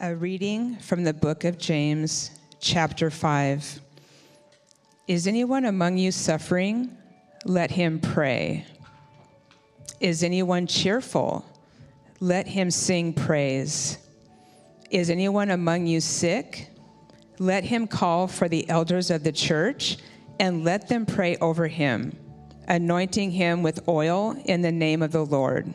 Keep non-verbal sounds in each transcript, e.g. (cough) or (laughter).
A reading from the book of James, chapter 5. Is anyone among you suffering? Let him pray. Is anyone cheerful? Let him sing praise. Is anyone among you sick? Let him call for the elders of the church and let them pray over him, anointing him with oil in the name of the Lord.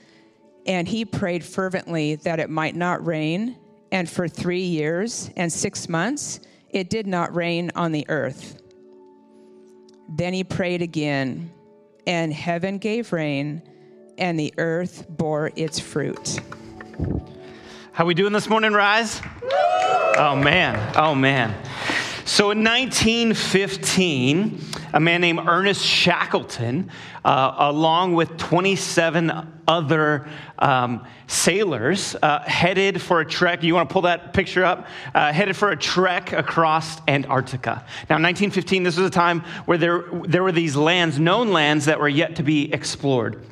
and he prayed fervently that it might not rain. And for three years and six months, it did not rain on the earth. Then he prayed again, and heaven gave rain, and the earth bore its fruit. How we doing this morning, Rise? Oh man, oh man. So in 1915, a man named Ernest Shackleton, uh, along with 27 other um, sailors, uh, headed for a trek. You want to pull that picture up? Uh, headed for a trek across Antarctica. Now, 1915, this was a time where there, there were these lands, known lands, that were yet to be explored.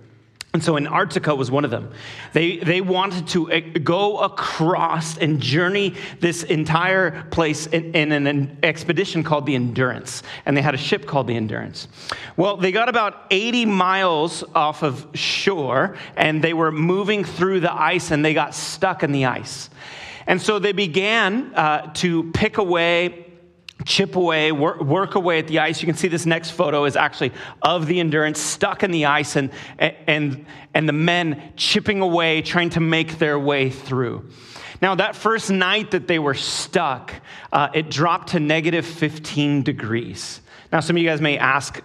And so Antarctica was one of them. They, they wanted to eh, go across and journey this entire place in, in, an expedition called the Endurance. And they had a ship called the Endurance. Well, they got about 80 miles off of shore and they were moving through the ice and they got stuck in the ice. And so they began uh, to pick away chip away, work, work, away at the ice. You can see this next photo is actually of the endurance stuck in the ice and, and, and the men chipping away, trying to make their way through. Now, that first night that they were stuck, uh, it dropped to negative 15 degrees. Now, some of you guys may ask,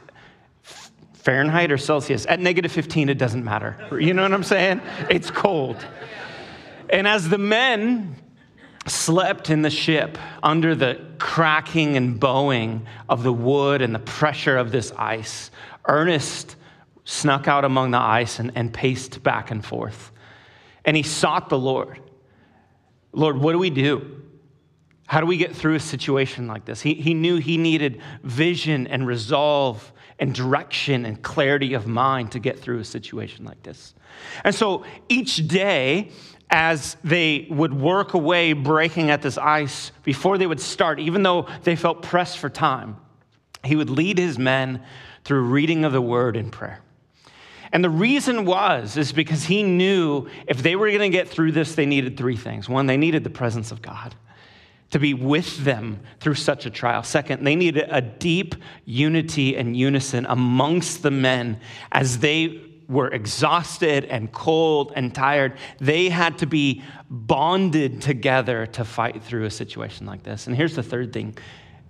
Fahrenheit or Celsius? At negative 15, it doesn't matter. You know what I'm saying? It's cold. And as the men slept in the ship under the cracking and bowing of the wood and the pressure of this ice. Ernest snuck out among the ice and, and paced back and forth. And he sought the Lord. Lord, what do we do? How do we get through a situation like this? He, he knew he needed vision and resolve and direction and clarity of mind to get through a situation like this. And so each day, as they would work away breaking at this ice before they would start, even though they felt pressed for time, he would lead his men through reading of the word and prayer. And the reason was is because he knew if they were going to get through this, they needed three things. One, they needed the presence of God to be with them through such a trial. Second, they needed a deep unity and unison amongst the men as they were exhausted and cold and tired. They had to be bonded together to fight through a situation like this. And here's the third thing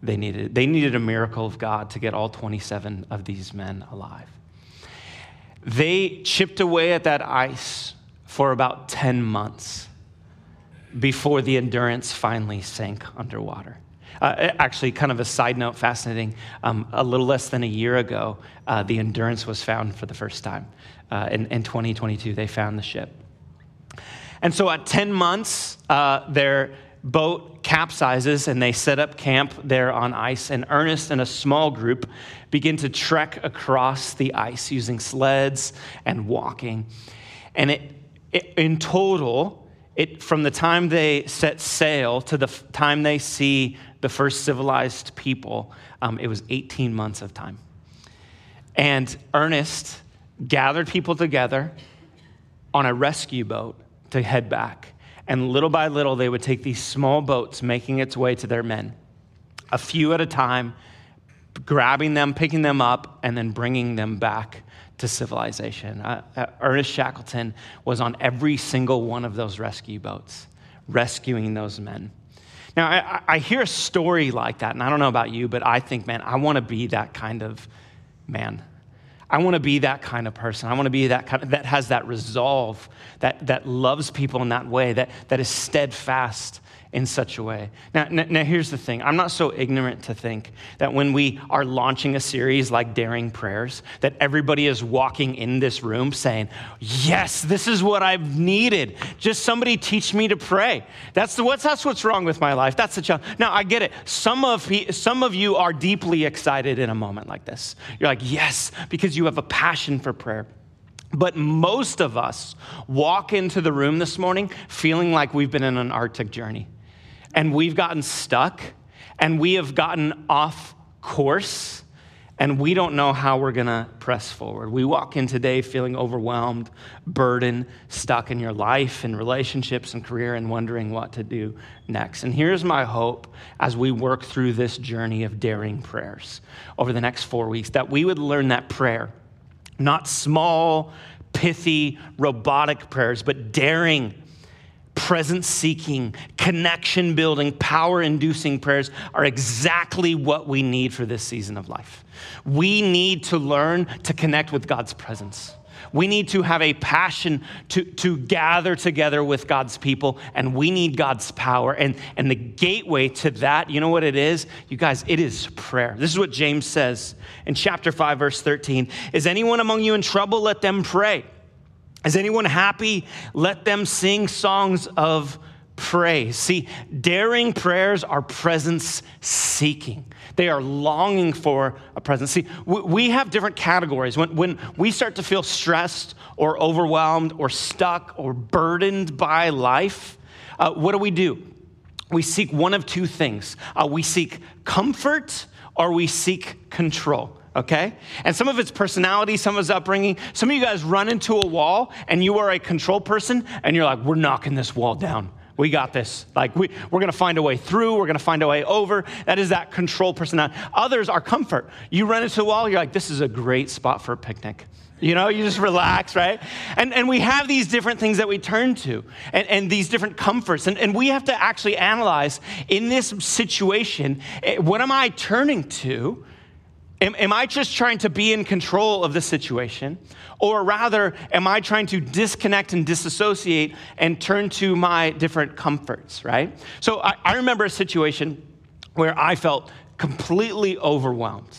they needed they needed a miracle of God to get all 27 of these men alive. They chipped away at that ice for about 10 months before the endurance finally sank underwater. Uh, actually, kind of a side note, fascinating. Um, a little less than a year ago, uh, the Endurance was found for the first time. Uh, in, in 2022, they found the ship. And so at 10 months, uh, their boat capsizes and they set up camp there on ice. And Ernest and a small group begin to trek across the ice using sleds and walking. And it, it in total, it, from the time they set sail to the time they see the first civilized people, um, it was 18 months of time. And Ernest gathered people together on a rescue boat to head back. And little by little, they would take these small boats making its way to their men, a few at a time, grabbing them, picking them up, and then bringing them back to civilization. Uh, uh, Ernest Shackleton was on every single one of those rescue boats, rescuing those men. Now, I, I hear a story like that, and I don't know about you, but I think, man, I want to be that kind of man. I want to be that kind of person. I want to be that kind of, that has that resolve, that, that loves people in that way, that, that is steadfast in such a way. Now, now, here's the thing I'm not so ignorant to think that when we are launching a series like Daring Prayers, that everybody is walking in this room saying, Yes, this is what I've needed. Just somebody teach me to pray. That's, the, what's, that's what's wrong with my life. That's the challenge. Now, I get it. Some of, some of you are deeply excited in a moment like this. You're like, Yes, because you have a passion for prayer. But most of us walk into the room this morning feeling like we've been in an Arctic journey and we've gotten stuck and we have gotten off course and we don't know how we're going to press forward. We walk in today feeling overwhelmed, burdened, stuck in your life and relationships and career and wondering what to do next. And here's my hope as we work through this journey of daring prayers over the next 4 weeks that we would learn that prayer not small, pithy, robotic prayers, but daring presence seeking, connection building, power inducing prayers are exactly what we need for this season of life. We need to learn to connect with God's presence. We need to have a passion to, to gather together with God's people, and we need God's power. And, and the gateway to that, you know what it is? You guys, it is prayer. This is what James says in chapter 5, verse 13. Is anyone among you in trouble? Let them pray. Is anyone happy? Let them sing songs of praise. See, daring prayers are presence seeking. They are longing for a presence. See, we have different categories. When, when we start to feel stressed or overwhelmed or stuck or burdened by life, uh, what do we do? We seek one of two things uh, we seek comfort or we seek control okay? And some of it's personality, some of it's upbringing. Some of you guys run into a wall and you are a control person and you're like, we're knocking this wall down. We got this. Like, we, we're going to find a way through. We're going to find a way over. That is that control personality. Others are comfort. You run into a wall, you're like, this is a great spot for a picnic. You know, you just relax, right? And, and we have these different things that we turn to and, and these different comforts. And, and we have to actually analyze in this situation, eh, what am I turning to? Am, am, I just trying to be in control of the situation? Or rather, am I trying to disconnect and disassociate and turn to my different comforts, right? So I, I remember a situation where I felt completely overwhelmed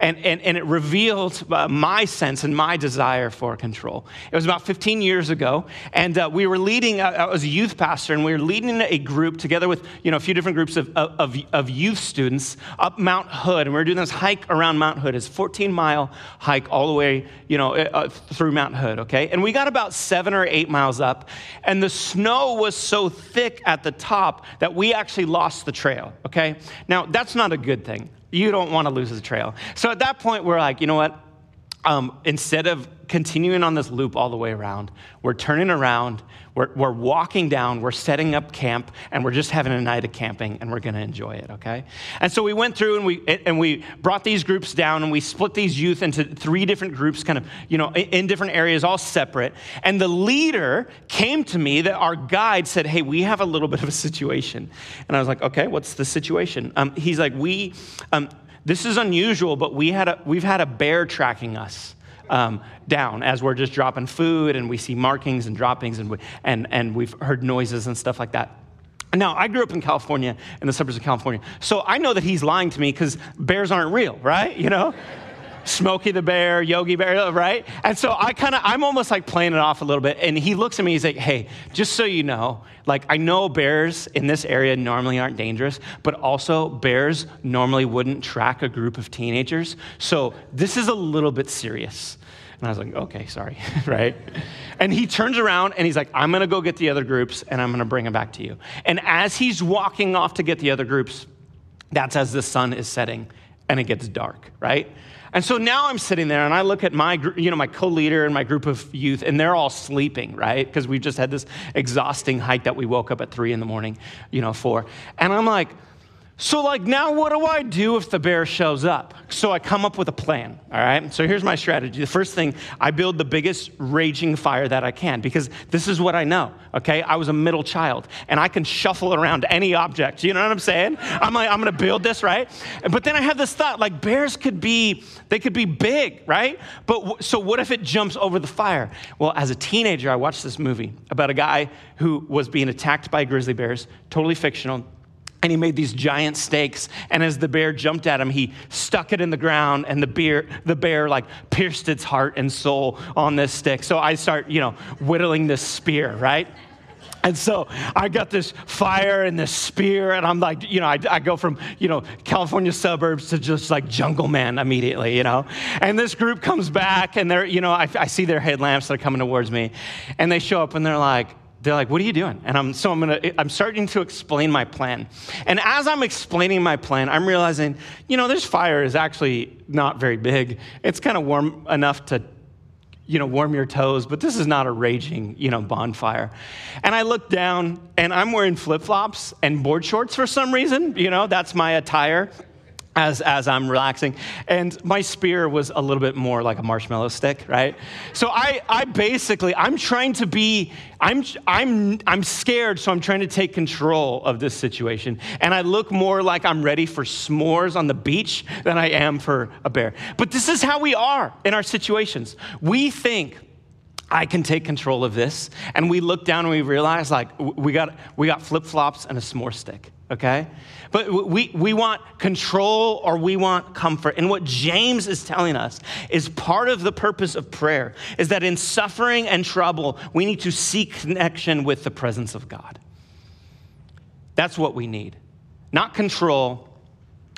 and, and, and it revealed uh, my sense and my desire for control. It was about 15 years ago, and uh, we were leading, uh, I was a youth pastor, and we were leading a group together with you know, a few different groups of, of, of youth students up Mount Hood, and we were doing this hike around Mount Hood. It's a 14 mile hike all the way you know, uh, uh, through Mount Hood, okay? And we got about seven or eight miles up, and the snow was so thick at the top that we actually lost the trail, okay? Now, that's not a good thing. You don't want to lose the trail. So at that point, we're like, you know what? Um, instead of continuing on this loop all the way around, we're turning around, we're, we're walking down, we're setting up camp, and we're just having a night of camping, and we're going to enjoy it, okay? And so we went through and we, and we brought these groups down, and we split these youth into three different groups, kind of, you know, in different areas, all separate. And the leader came to me that our guide said, hey, we have a little bit of a situation. And I was like, okay, what's the situation? Um, he's like, we, um, this is unusual, but we had a, we've had a bear tracking us. Um, down as we're just dropping food and we see markings and droppings and, we, and, and we've heard noises and stuff like that. Now, I grew up in California, in the suburbs of California, so I know that he's lying to me because bears aren't real, right? You know? Smokey the Bear, Yogi Bear, right? And so I kind of, I'm almost like playing it off a little bit. And he looks at me, he's like, hey, just so you know, like I know bears in this area normally aren't dangerous, but also bears normally wouldn't track a group of teenagers. So this is a little bit serious. And I was like, okay, sorry, (laughs) right? And he turns around and he's like, I'm gonna go get the other groups and I'm gonna bring them back to you. And as he's walking off to get the other groups, that's as the sun is setting and it gets dark, right? And so now I'm sitting there and I look at my, you know, my co-leader and my group of youth and they're all sleeping, right? Because we've just had this exhausting hike that we woke up at three in the morning, you know, for. And I'm like, So, like, now what do I do if the bear shows up? So, I come up with a plan, all right? So, here's my strategy. The first thing, I build the biggest raging fire that I can because this is what I know, okay? I was a middle child and I can shuffle around any object. You know what I'm saying? I'm like, I'm gonna build this, right? But then I have this thought like, bears could be, they could be big, right? But so, what if it jumps over the fire? Well, as a teenager, I watched this movie about a guy who was being attacked by grizzly bears, totally fictional and he made these giant stakes. And as the bear jumped at him he stuck it in the ground and the bear the bear like pierced its heart and soul on this stick. So i start you know whittling this spear right? And so I got this fire and this spear, and I'm like, you know, I, I, go from, you know, California suburbs to just like jungle man immediately, you know. And this group comes back, and they're, you know, I, I see their headlamps that are coming towards me, and they show up and they're like, they're like, what are you doing? And I'm, so I'm gonna, I'm starting to explain my plan. And as I'm explaining my plan, I'm realizing, you know, this fire is actually not very big. It's kind of warm enough to, you know, warm your toes, but this is not a raging, you know, bonfire. And I look down and I'm wearing flip flops and board shorts for some reason. You know, that's my attire as, as I'm relaxing. And my spear was a little bit more like a marshmallow stick, right? So I, I basically, I'm trying to be, I'm, I'm, I'm scared, so I'm trying to take control of this situation. And I look more like I'm ready for s'mores on the beach than I am for a bear. But this is how we are in our situations. We think, I can take control of this. And we look down and we realize, like, we got, we got flip flops and a s'more stick okay? But we, we want control or we want comfort. And what James is telling us is part of the purpose of prayer is that in suffering and trouble, we need to seek connection with the presence of God. That's what we need. Not control,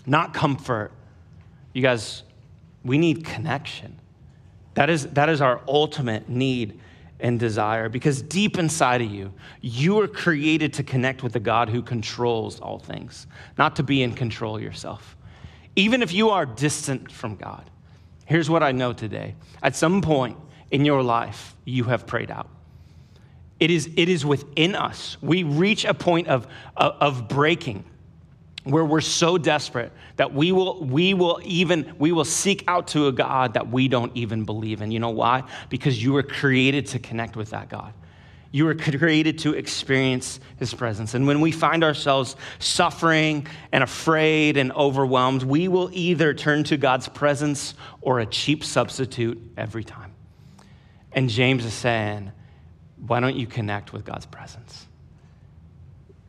not comfort. You guys, we need connection. That is, that is our ultimate need and desire because deep inside of you, you are created to connect with the God who controls all things, not to be in control yourself. Even if you are distant from God, here's what I know today. At some point in your life, you have prayed out. It is, it is within us. We reach a point of, of breaking where we're so desperate that we will, we will even we will seek out to a god that we don't even believe in. You know why? Because you were created to connect with that god. You were created to experience his presence. And when we find ourselves suffering and afraid and overwhelmed we will either turn to god's presence or a cheap substitute every time. And james is saying why don't you connect with god's presence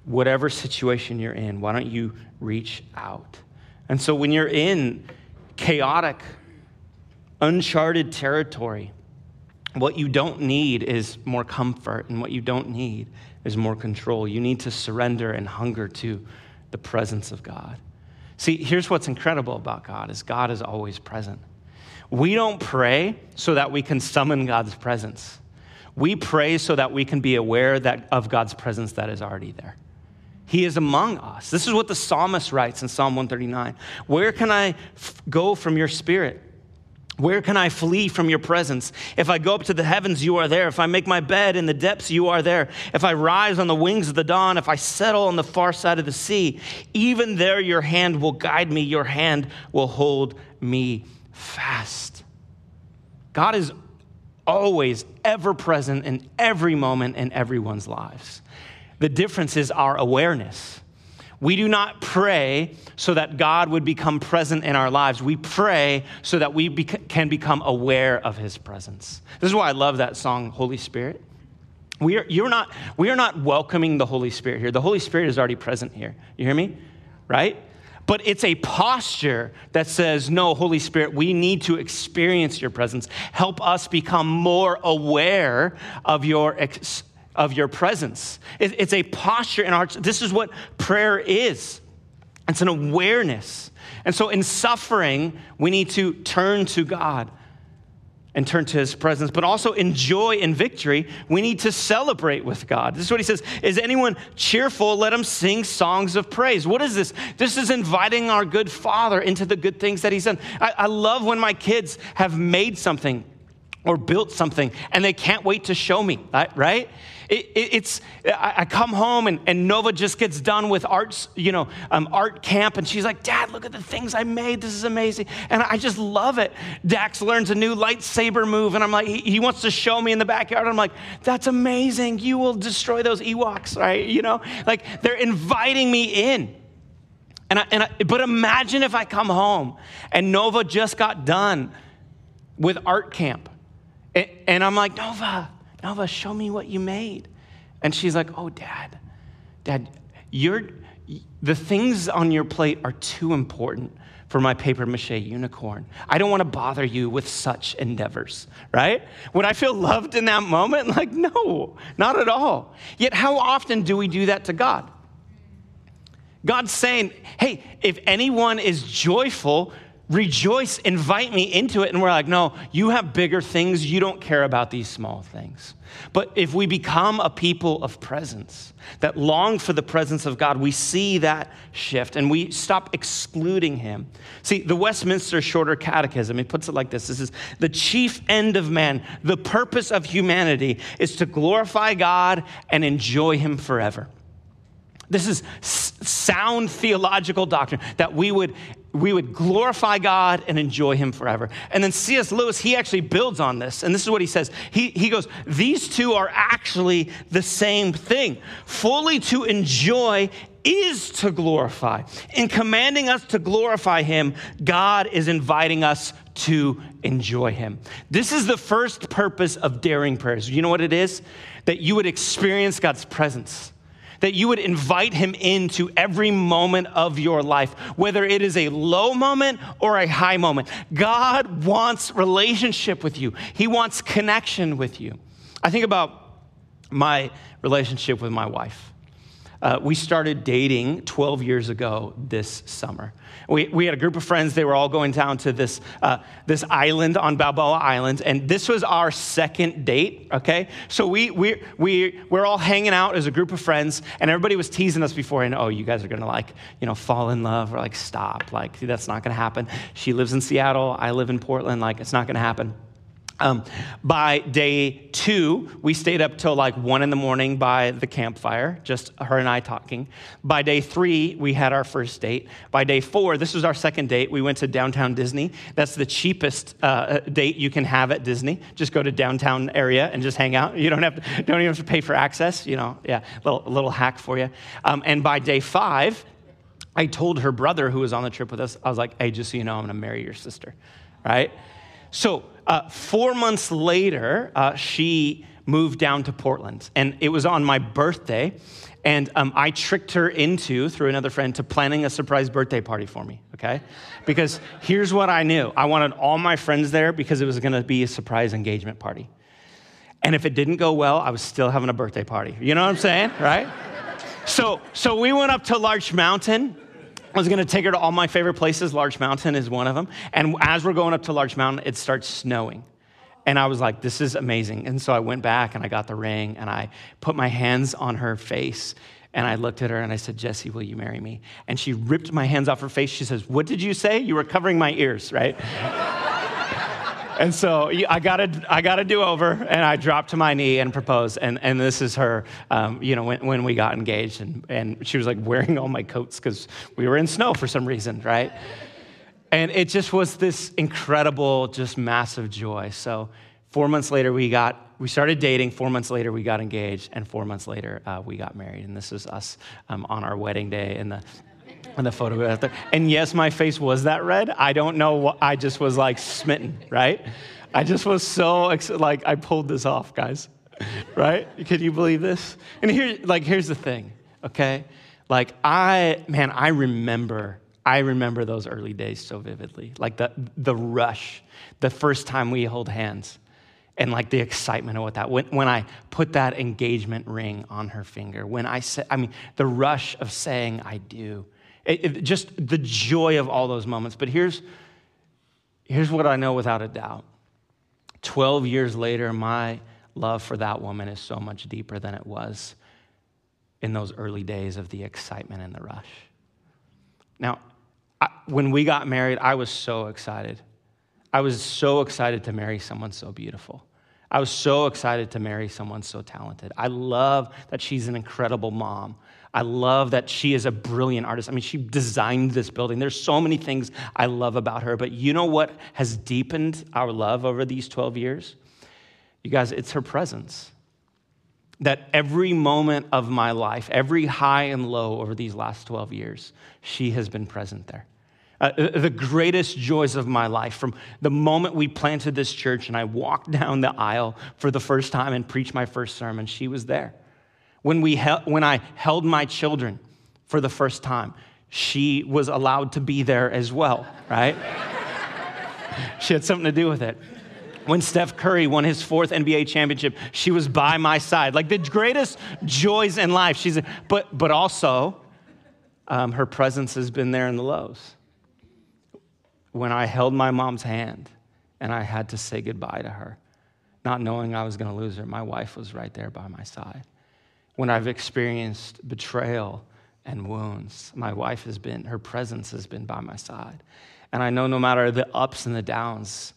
whatever situation you're in, why don't you reach out? And so when you're in chaotic, uncharted territory, what you don't need is more comfort, and what you don't need is more control. You need to surrender and hunger to the presence of God. See, here's what's incredible about God is God is always present. We don't pray so that we can summon God's presence. We pray so that we can be aware that, of God's presence that is already there. He is among us. This is what the psalmist writes in Psalm 139. Where can I f- go from your spirit? Where can I flee from your presence? If I go up to the heavens, you are there. If I make my bed in the depths, you are there. If I rise on the wings of the dawn, if I settle on the far side of the sea, even there your hand will guide me, your hand will hold me fast. God is always ever present in every moment in everyone's lives. The difference is our awareness. We do not pray so that God would become present in our lives. We pray so that we bec- can become aware of his presence. This is why I love that song, Holy Spirit. We are, you're not, we are not welcoming the Holy Spirit here. The Holy Spirit is already present here. You hear me? Right? But it's a posture that says, No, Holy Spirit, we need to experience your presence. Help us become more aware of your ex- of your presence. It's a posture in our This is what prayer is. It's an awareness. And so in suffering, we need to turn to God and turn to his presence, but also in joy and victory, we need to celebrate with God. This is what he says Is anyone cheerful? Let him sing songs of praise. What is this? This is inviting our good Father into the good things that he's done. I, I love when my kids have made something or built something and they can't wait to show me, right? It, it, it's, I, come home and, and, Nova just gets done with arts, you know, um, art camp and she's like, Dad, look at the things I made. This is amazing. And I just love it. Dax learns a new lightsaber move and I'm like, he, he wants to show me in the backyard. I'm like, that's amazing. You will destroy those Ewoks, right? You know, like they're inviting me in. And, I, and I, but imagine if I come home and Nova just got done with art camp and I'm like, Nova, Nova, show me what you made. And she's like, Oh, Dad, Dad, you're, the things on your plate are too important for my paper mache unicorn. I don't want to bother you with such endeavors, right? Would I feel loved in that moment? (laughs) Like, no, not at all. Yet, how often do we do that to God? God's saying, hey, if anyone is joyful, rejoice, invite me into it. And we're like, no, you have bigger things. You don't care about these small things. But if we become a people of presence that long for the presence of God, we see that shift and we stop excluding Him. See, the Westminster Shorter Catechism, it puts it like this this is the chief end of man, the purpose of humanity is to glorify God and enjoy Him forever. This is sound theological doctrine that we would we would glorify God and enjoy Him forever. And then C.S. Lewis, he actually builds on this. And this is what he says. He, he goes, These two are actually the same thing. Fully to enjoy is to glorify. In commanding us to glorify Him, God is inviting us to enjoy Him. This is the first purpose of daring prayers. You know what it is? That you would experience God's presence that you would invite him into every moment of your life, whether it is a low moment or a high moment. God wants relationship with you, He wants connection with you. I think about my relationship with my wife. Uh, we started dating 12 years ago this summer. We, we had a group of friends. They were all going down to this, uh, this island on Balboa Island, and this was our second date, okay? So we, we, we, we're all hanging out as a group of friends, and everybody was teasing us before, and oh, you guys are gonna like, you know, fall in love. or like, stop. Like, that's not gonna happen. She lives in Seattle, I live in Portland. Like, it's not gonna happen. Um, by day two, we stayed up till like one in the morning by the campfire, just her and I talking. By day three, we had our first date. By day four, this was our second date. We went to downtown Disney. That's the cheapest uh, date you can have at Disney. Just go to downtown area and just hang out. You don't have to, don't even have to pay for access. You know, yeah, little little hack for you. Um, and by day five, I told her brother who was on the trip with us, I was like, "Hey, just so you know, I'm going to marry your sister." Right? So, uh, four months later, uh, she moved down to Portland, and it was on my birthday. And um, I tricked her into, through another friend, to planning a surprise birthday party for me, okay? Because here's what I knew I wanted all my friends there because it was gonna be a surprise engagement party. And if it didn't go well, I was still having a birthday party. You know what I'm saying, right? so, so we went up to Larch Mountain I was going to take her to all my favorite places. Larch Mountain is one of them. And as we're going up to Larch Mountain, it starts snowing. And I was like, this is amazing. And so I went back and I got the ring and I put my hands on her face and I looked at her and I said, Jesse, will you marry me? And she ripped my hands off her face. She says, What did you say? You were covering my ears, right? And so I got a, I got a do over, and I dropped to my knee and proposed. And, and this is her, um, you know, when, when we got engaged. And, and she was like wearing all my coats because we were in snow for some reason, right? And it just was this incredible, just massive joy. So four months later, we got we started dating. Four months later, we got engaged, and four months later, uh, we got married. And this is us um, on our wedding day in the and the photo out there. And yes, my face was that red. I don't know I just was like smitten, right? I just was so, like, I pulled this off, guys, right? Can you believe this? And here, like, here's the thing, okay? Like, I, man, I remember, I remember those early days so vividly. Like, the, the rush, the first time we hold hands and like the excitement of what that when, when i put that engagement ring on her finger when i said i mean the rush of saying i do it, it, just the joy of all those moments. But here's, here's what I know without a doubt 12 years later, my love for that woman is so much deeper than it was in those early days of the excitement and the rush. Now, I, when we got married, I was so excited. I was so excited to marry someone so beautiful. I was so excited to marry someone so talented. I love that she's an incredible mom. I love that she is a brilliant artist. I mean, she designed this building. There's so many things I love about her, but you know what has deepened our love over these 12 years? You guys, it's her presence. That every moment of my life, every high and low over these last 12 years, she has been present there. Uh, the greatest joys of my life from the moment we planted this church and I walked down the aisle for the first time and preached my first sermon, she was there. When, we he- when I held my children for the first time, she was allowed to be there as well, right? (laughs) she had something to do with it. When Steph Curry won his fourth NBA championship, she was by my side. Like the greatest joys in life. She's, but, but also, um, her presence has been there in the lows when I held my mom's hand and I had to say goodbye to her, not knowing I was going to lose her, my wife was right there by my side. When I've experienced betrayal and wounds, my wife has been, her presence has been by my side. And I know no matter the ups and the downs,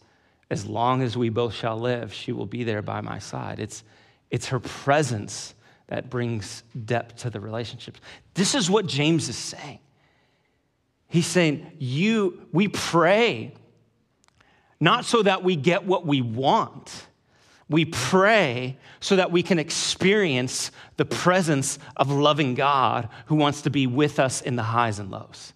as long as we both shall live, she will be there by my side. It's, it's her presence that brings depth to the relationships. This is what James is saying. He's saying, you, we pray not so that we get what we want. We pray so that we can experience the presence of loving God who wants to be with us in the highs and lows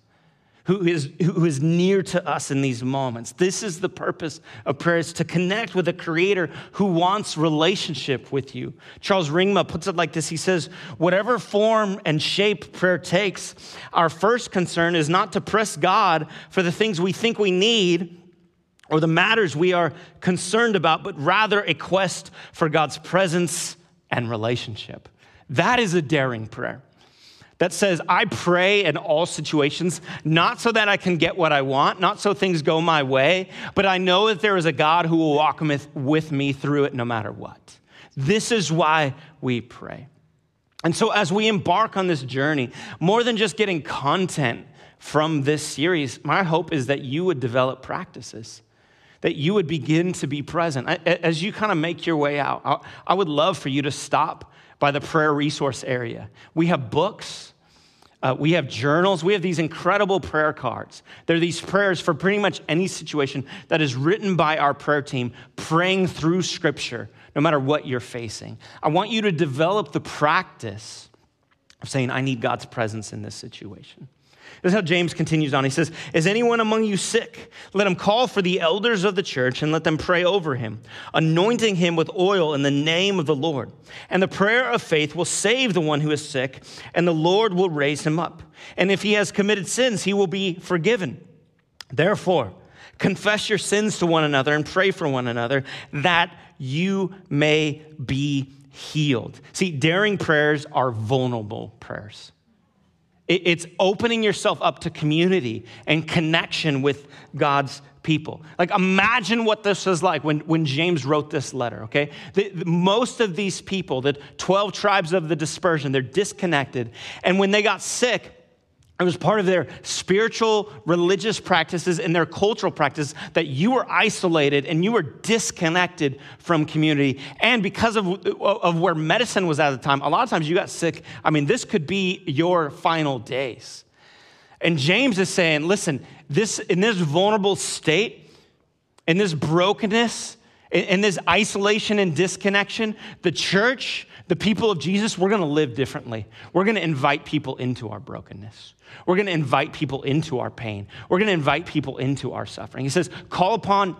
who is, who is near to us in these moments. This is the purpose of prayer, is to connect with a creator who wants relationship with you. Charles Ringma puts it like this. He says, whatever form and shape prayer takes, our first concern is not to press God for the things we think we need or the matters we are concerned about, but rather a quest for God's presence and relationship. That is a daring prayer that says, I pray in all situations, not so that I can get what I want, not so things go my way, but I know that there is a God who will walk with me through it no matter what. This is why we pray. And so, as we embark on this journey, more than just getting content from this series, my hope is that you would develop practices, that you would begin to be present. As you kind of make your way out, I would love for you to stop by the prayer resource area. We have books. Uh, we have journals. We have these incredible prayer cards. They're these prayers for pretty much any situation that is written by our prayer team, praying through Scripture, no matter what you're facing. I want you to develop the practice of saying, I need God's presence in this situation. This is how James continues on. He says, Is anyone among you sick? Let him call for the elders of the church and let them pray over him, anointing him with oil in the name of the Lord. And the prayer of faith will save the one who is sick, and the Lord will raise him up. And if he has committed sins, he will be forgiven. Therefore, confess your sins to one another and pray for one another that you may be healed. See, daring prayers are vulnerable prayers. It's opening yourself up to community and connection with God's people. Like, imagine what this was like when, when James wrote this letter, okay? The, the, most of these people, the 12 tribes of the dispersion, they're disconnected. And when they got sick, it was part of their spiritual, religious practices and their cultural practice that you were isolated and you were disconnected from community. And because of, of where medicine was at the time, a lot of times you got sick. I mean, this could be your final days. And James is saying, listen, this, in this vulnerable state, in this brokenness, in, this isolation and disconnection, the church, the people of Jesus, we're gonna live differently. We're gonna invite people into our brokenness. We're to invite people into our pain. We're to invite people into our suffering. He says, call upon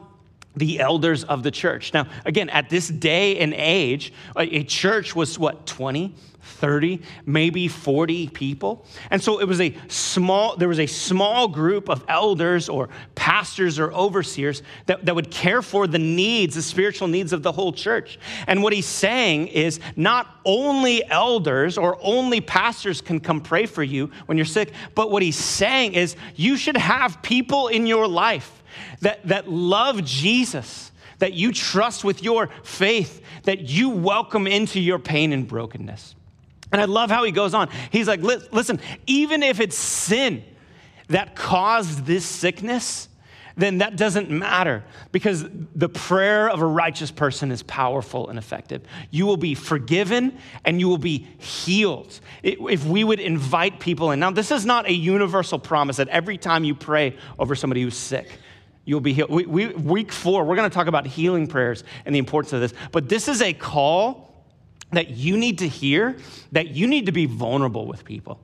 the elders of the church. Now, again, at this day and age, a church was what, 20, 30, maybe 40 people. And so it was a small, there was a small group of elders or pastors or overseers that, that would care for the needs, the spiritual needs of the whole church. And what he's saying is not only elders or only pastors can come pray for you when you're sick, but what he's saying is you should have people in your life that, that love Jesus that you trust with your faith, that you welcome into your pain and brokenness. And I love how he goes on. He's like, listen, even if it's sin that caused this sickness, then that doesn't matter because the prayer of a righteous person is powerful and effective. You will be forgiven and you will be healed. If we would invite people in. Now, this is not a universal promise that every time you pray over somebody who's sick, you'll be healed. We, we, week four, we're going to talk about healing prayers and the importance of this. But this is a call that you need to hear, that you need to be vulnerable with people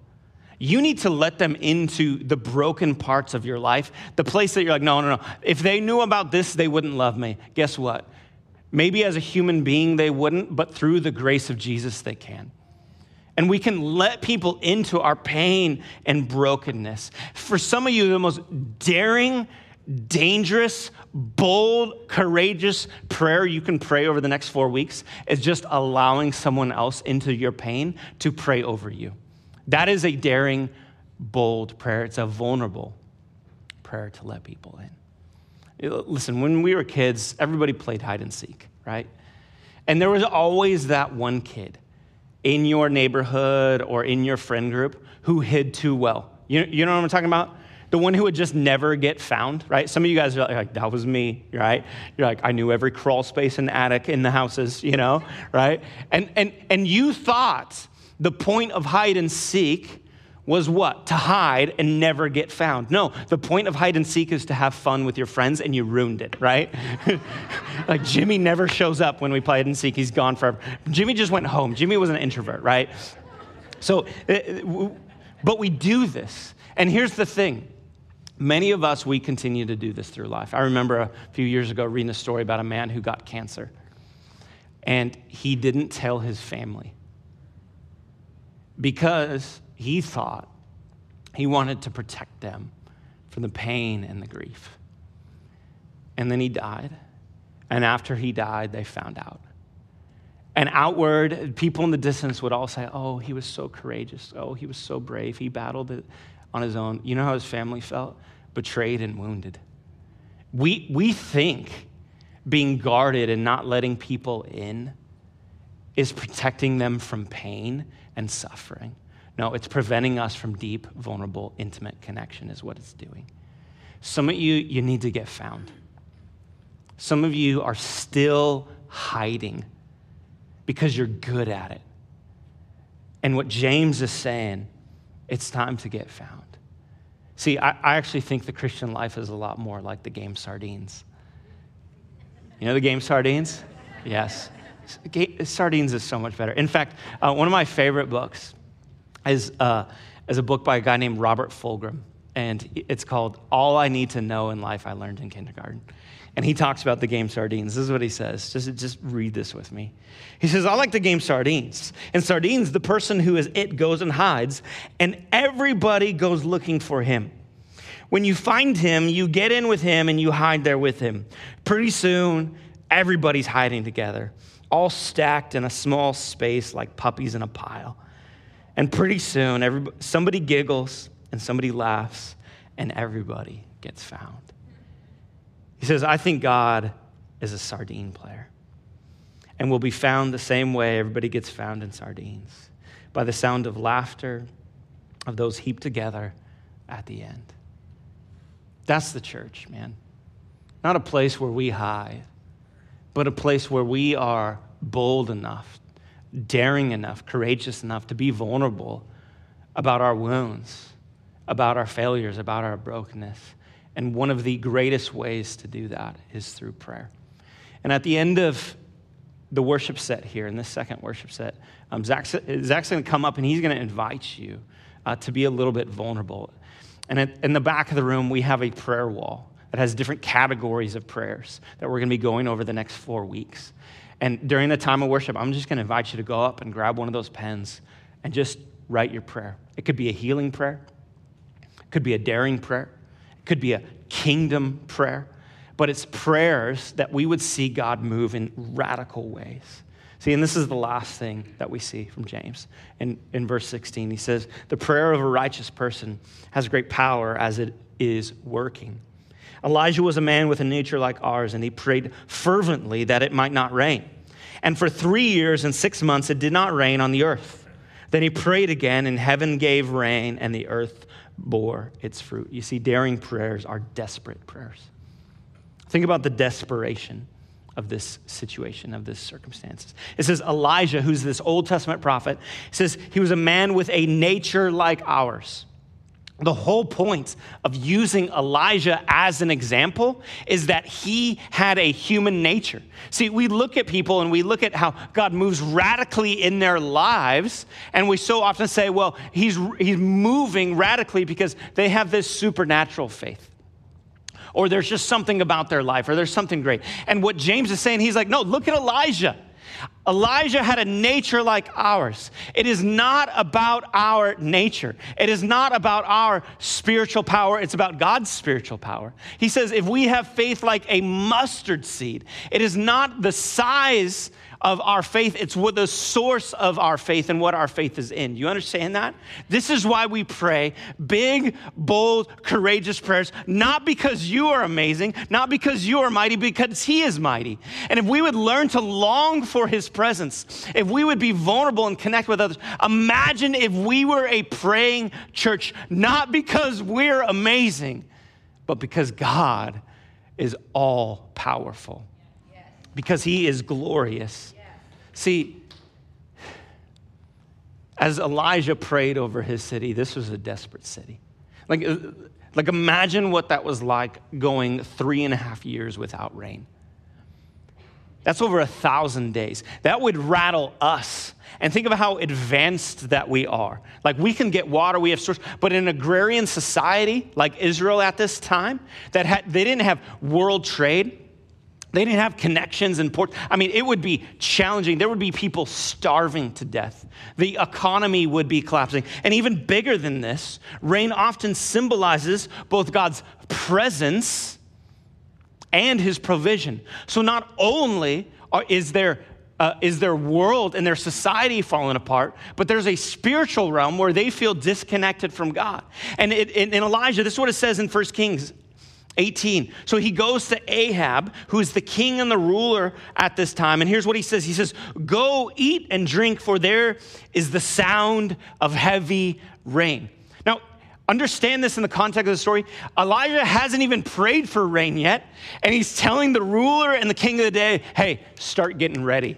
you need to let them into the broken parts of your life, the place that you're like, no, no, no. If they knew about this, they wouldn't love me. Guess what? Maybe as a human being, they wouldn't, but through the grace of Jesus, they can. And we can let people into our pain and brokenness. For some of you, the most daring, dangerous, bold, courageous prayer you can pray over the next four weeks is just allowing someone else into your pain to pray over you. That is a daring, bold prayer. It's a vulnerable prayer to let people in. Listen, when we were kids, everybody played hide and seek, right? And there was always that one kid in your neighborhood or in your friend group who hid too well. You, you know what I'm talking about? The one who would just never get found, right? Some of you guys are like, that was me, right? You're like, I knew every crawl space and attic in the houses, you know, right? And, and, and you thought the point of hide and seek was what? To hide and never get found. No, the point of hide and seek is to have fun with your friends, and you ruined it, right? (laughs) like Jimmy never shows up when we play hide and seek, he's gone forever. Jimmy just went home. Jimmy was an introvert, right? So, uh, but we do this. And here's the thing many of us, we continue to do this through life. I remember a few years ago reading a story about a man who got cancer, and he didn't tell his family because he thought he wanted to protect them from the pain and the grief. And then he died. And after he died, they found out. And outward, people in the distance would all say, Oh, he was so courageous. Oh, he was so brave. He battled it on his own. You know how his family felt? Betrayed and wounded. We, we think being guarded and not letting people in is protecting them from pain and suffering. No, it's preventing us from deep, vulnerable, intimate connection, is what it's doing. Some of you, you need to get found. Some of you are still hiding because you're good at it. And what James is saying, it's time to get found. See, I, I, actually think the Christian life is a lot more like the game Sardines. You know the game Sardines? Yes. Sardines is so much better. In fact, uh, one of my favorite books is, uh, is a book by a guy named Robert Fulghum, and it's called All I Need to Know in Life I Learned in Kindergarten. And he talks about the game sardines. This is what he says. Just, just read this with me. He says, I like the game sardines. In sardines, the person who is it goes and hides, and everybody goes looking for him. When you find him, you get in with him and you hide there with him. Pretty soon, everybody's hiding together all stacked in a small space like puppies in a pile. And pretty soon, somebody giggles and somebody laughs, and everybody gets found. He says, I think God is a sardine player and will be found the same way everybody gets found in sardines by the sound of laughter of those heaped together at the end. That's the church, man. Not a place where we hide, but a place where we are bold enough, daring enough, courageous enough to be vulnerable about our wounds, about our failures, about our brokenness. And one of the greatest ways to do that is through prayer. And at the end of the worship set here, in this second worship set, um, Zach's, Zach's going to come up and he's going to invite you uh, to be a little bit vulnerable. And at, in the back of the room, we have a prayer wall that has different categories of prayers that we're going to be going over the next four weeks. And during the time of worship, I'm just going to invite you to go up and grab one of those pens and just write your prayer. It could be a healing prayer, it could be a daring prayer, could be a kingdom prayer, but it's prayers that we would see God move in radical ways. See, and this is the last thing that we see from James. In, in verse 16, he says, The prayer of a righteous person has great power as it is working. Elijah was a man with a nature like ours, and he prayed fervently that it might not rain. And for three years and six months, it did not rain on the earth. Then he prayed again, and heaven gave rain, and the earth bore its fruit. You see, daring prayers are desperate prayers. Think about the desperation of this situation, of this circumstances. It says Elijah, who's this Old Testament prophet, says he was a man with a nature like ours. The whole point of using Elijah as an example is that he had a human nature. See, we look at people and we look at how God moves radically in their lives, and we so often say, well, he's, he's moving radically because they have this supernatural faith or there's just something about their life, or there's something great. And what James is saying, he's like, no, look at Elijah. Elijah had a nature like ours. It is not about our nature. It is not about our spiritual power. It's about God's spiritual power. He says, if we have faith like a mustard seed, it is not the size of our faith, it's what the source of our faith and what our faith is in. You understand that? This is why we pray big, bold, courageous prayers, not because you are amazing, not because you are mighty, because He is mighty. And if we would learn to long for His presence, if we would be vulnerable and connect with others, imagine if we were a praying church, not because we're amazing, but because God is all powerful because he is glorious. See, as Elijah prayed over his city, this was a desperate city. Like, uh, like imagine what that was like going three and a half years without rain. That's over a thousand days. That would rattle us. And think of how advanced that we are. Like we can get water, we have source, but in an agrarian society like Israel at this time, that had, they didn't have world trade. They didn't have connections and ports. I mean, it would be challenging. There would be people starving to death. The economy would be collapsing. And even bigger than this, rain often symbolizes both God's presence and his provision. So not only is there uh, is their world and their society falling apart, but there's a spiritual realm where they feel disconnected from God. And it, in, in Elijah, this is what it says in 1 Kings 18. So he goes to Ahab, who's the king and the ruler at this time. And here's what he says He says, Go eat and drink, for there is the sound of heavy rain. Now, understand this in the context of the story. Elijah hasn't even prayed for rain yet. And he's telling the ruler and the king of the day, Hey, start getting ready.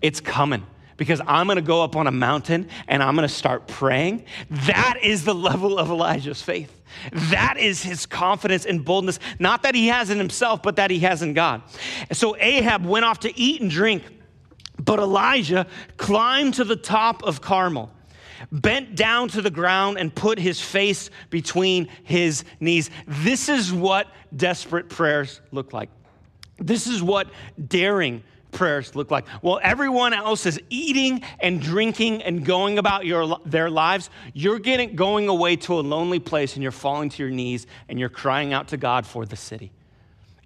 It's coming because I'm going to go up on a mountain and I'm going to start praying. That is the level of Elijah's faith. That is his confidence and boldness, not that he has in himself, but that he has in God. So Ahab went off to eat and drink, but Elijah climbed to the top of Carmel bent down to the ground and put his face between his knees. This is what desperate prayers look like. This is what daring prayers look like? Well, everyone else is eating and drinking and going about your, their lives. You're getting going away to a lonely place and you're falling to your knees and you're crying out to God for the city.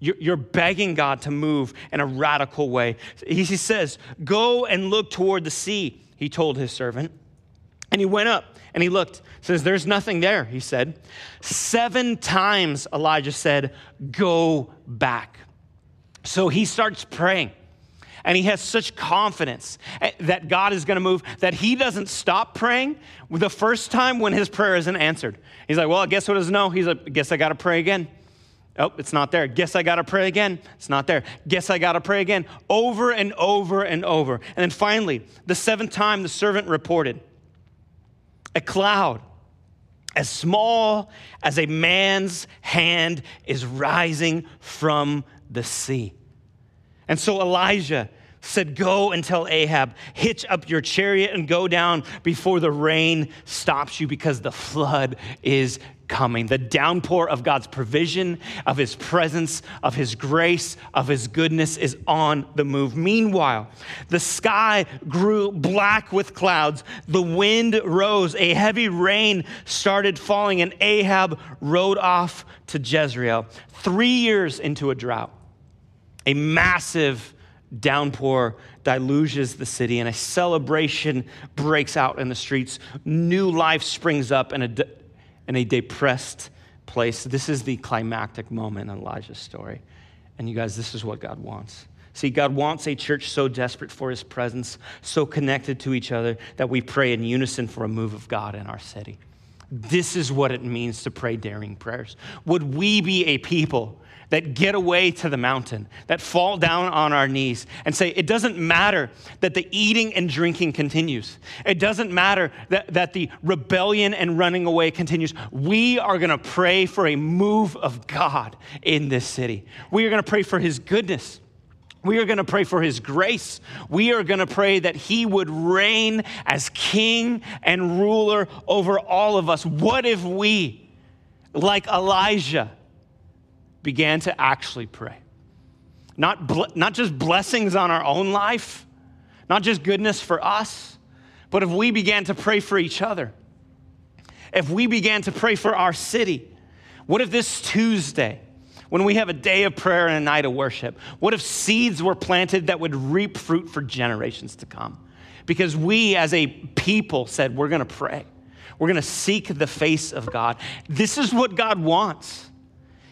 You're, begging God to move in a radical way. He says, Go and look toward the sea, he told his servant. And he went up and he looked. Says, There's nothing there, he said. Seven times Elijah said, Go back. So he starts praying. And he has such confidence eh, that God is going to move that he doesn't stop praying the first time when his prayer isn't answered. He's like, Well, I guess what is no? He's like, Guess I got to pray again. Oh, it's not there. Guess I got to pray again. It's not there. Guess I got to pray again. Over and over and over. And then finally, the seventh time, the servant reported a cloud as small as a man's hand is rising from the sea. And so Elijah said, Go and tell Ahab, hitch up your chariot and go down before the rain stops you because the flood is coming. The downpour of God's provision, of his presence, of his grace, of his goodness is on the move. Meanwhile, the sky grew black with clouds. The wind rose. A heavy rain started falling, and Ahab rode off to Jezreel. Three years into a drought a massive downpour deluges the city, and a celebration breaks out in the streets. New life springs up in a, de- in a depressed place. This is the climactic moment in Elijah's story. And you guys, this is what God wants. See, God wants a church so desperate for his presence, so connected to each other, that we pray in unison for a move of God in our city. This is what it means to pray daring prayers. Would we be a people that get away to the mountain, that fall down on our knees and say, It doesn't matter that the eating and drinking continues. It doesn't matter that, that the rebellion and running away continues. We are going to pray for a move of God in this city. We are going to pray for His goodness. We are going to pray for his grace. We are going to pray that he would reign as king and ruler over all of us. What if we, like Elijah, began to actually pray. Not, ble- not just blessings on our own life, not just goodness for us, but if we began to pray for each other, if we began to pray for our city, what if this Tuesday, when we have a day of prayer and a night of worship, what if seeds were planted that would reap fruit for generations to come? Because we as a people said, we're gonna pray. We're gonna seek the face of God. This is what God wants.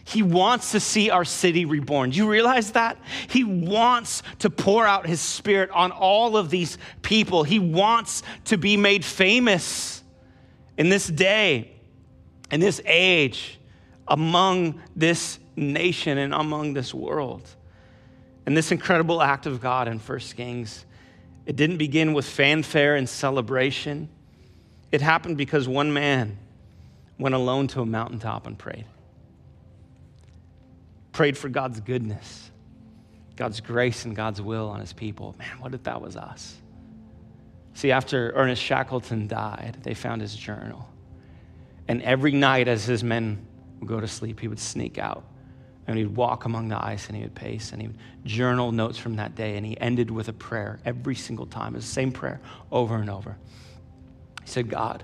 He wants to see our city reborn. Do you realize that? He wants to pour out his spirit on all of these people. He wants to be made famous in this day, in this age, among this nation and among this world. And this incredible act of God in 1 Kings, it didn't begin with fanfare and celebration. It happened because one man went alone to a mountaintop and prayed prayed for God's goodness, God's grace, and God's will on his people. Man, what if that was us? See, after Ernest Shackleton died, they found his journal. And every night, as his men would go to sleep, he would sneak out and he'd walk among the ice and he would pace and he would journal notes from that day. And he ended with a prayer every single time. It was the same prayer over and over. He said, God,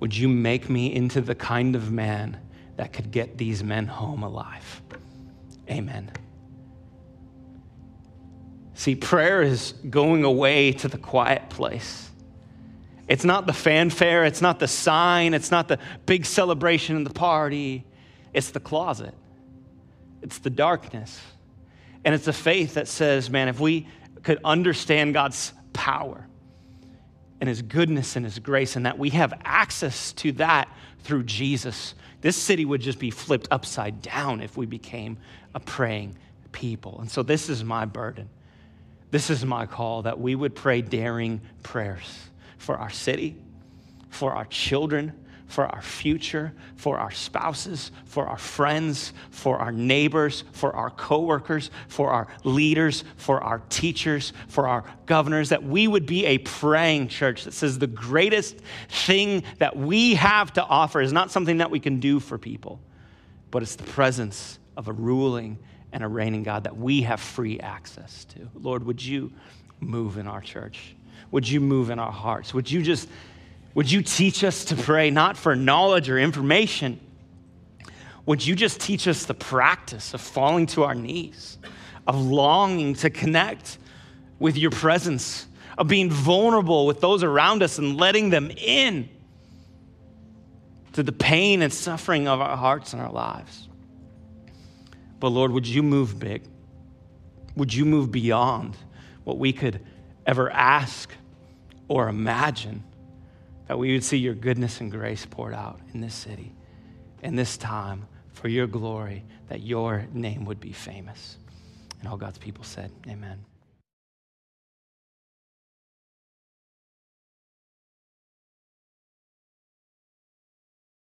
would you make me into the kind of man that could get these men home alive? Amen. See, prayer is going away to the quiet place. It's not the fanfare, it's not the sign, it's not the big celebration in the party. It's the closet, it's the darkness. And it's a faith that says, man, if we could understand God's power and His goodness and His grace, and that we have access to that through Jesus, this city would just be flipped upside down if we became a praying people. And so, this is my burden. This is my call that we would pray daring prayers for our city, for our children, for our future, for our spouses, for our friends, for our neighbors, for our coworkers, for our leaders, for our teachers, for our governors, that we would be a praying church that says the greatest thing that we have to offer is not something that we can do for people, but it's the presence of a ruling and a reigning God that we have free access to. Lord, would you move in our church? Would you move in our hearts? Would you just would you teach us to pray not for knowledge or information? Would you just teach us the practice of falling to our knees, of longing to connect with your presence, of being vulnerable with those around us and letting them in to the pain and suffering of our hearts and our lives? But Lord, would you move big? Would you move beyond what we could ever ask or imagine? That we would see your goodness and grace poured out in this city, in this time, for your glory, that your name would be famous. And all God's people said, Amen.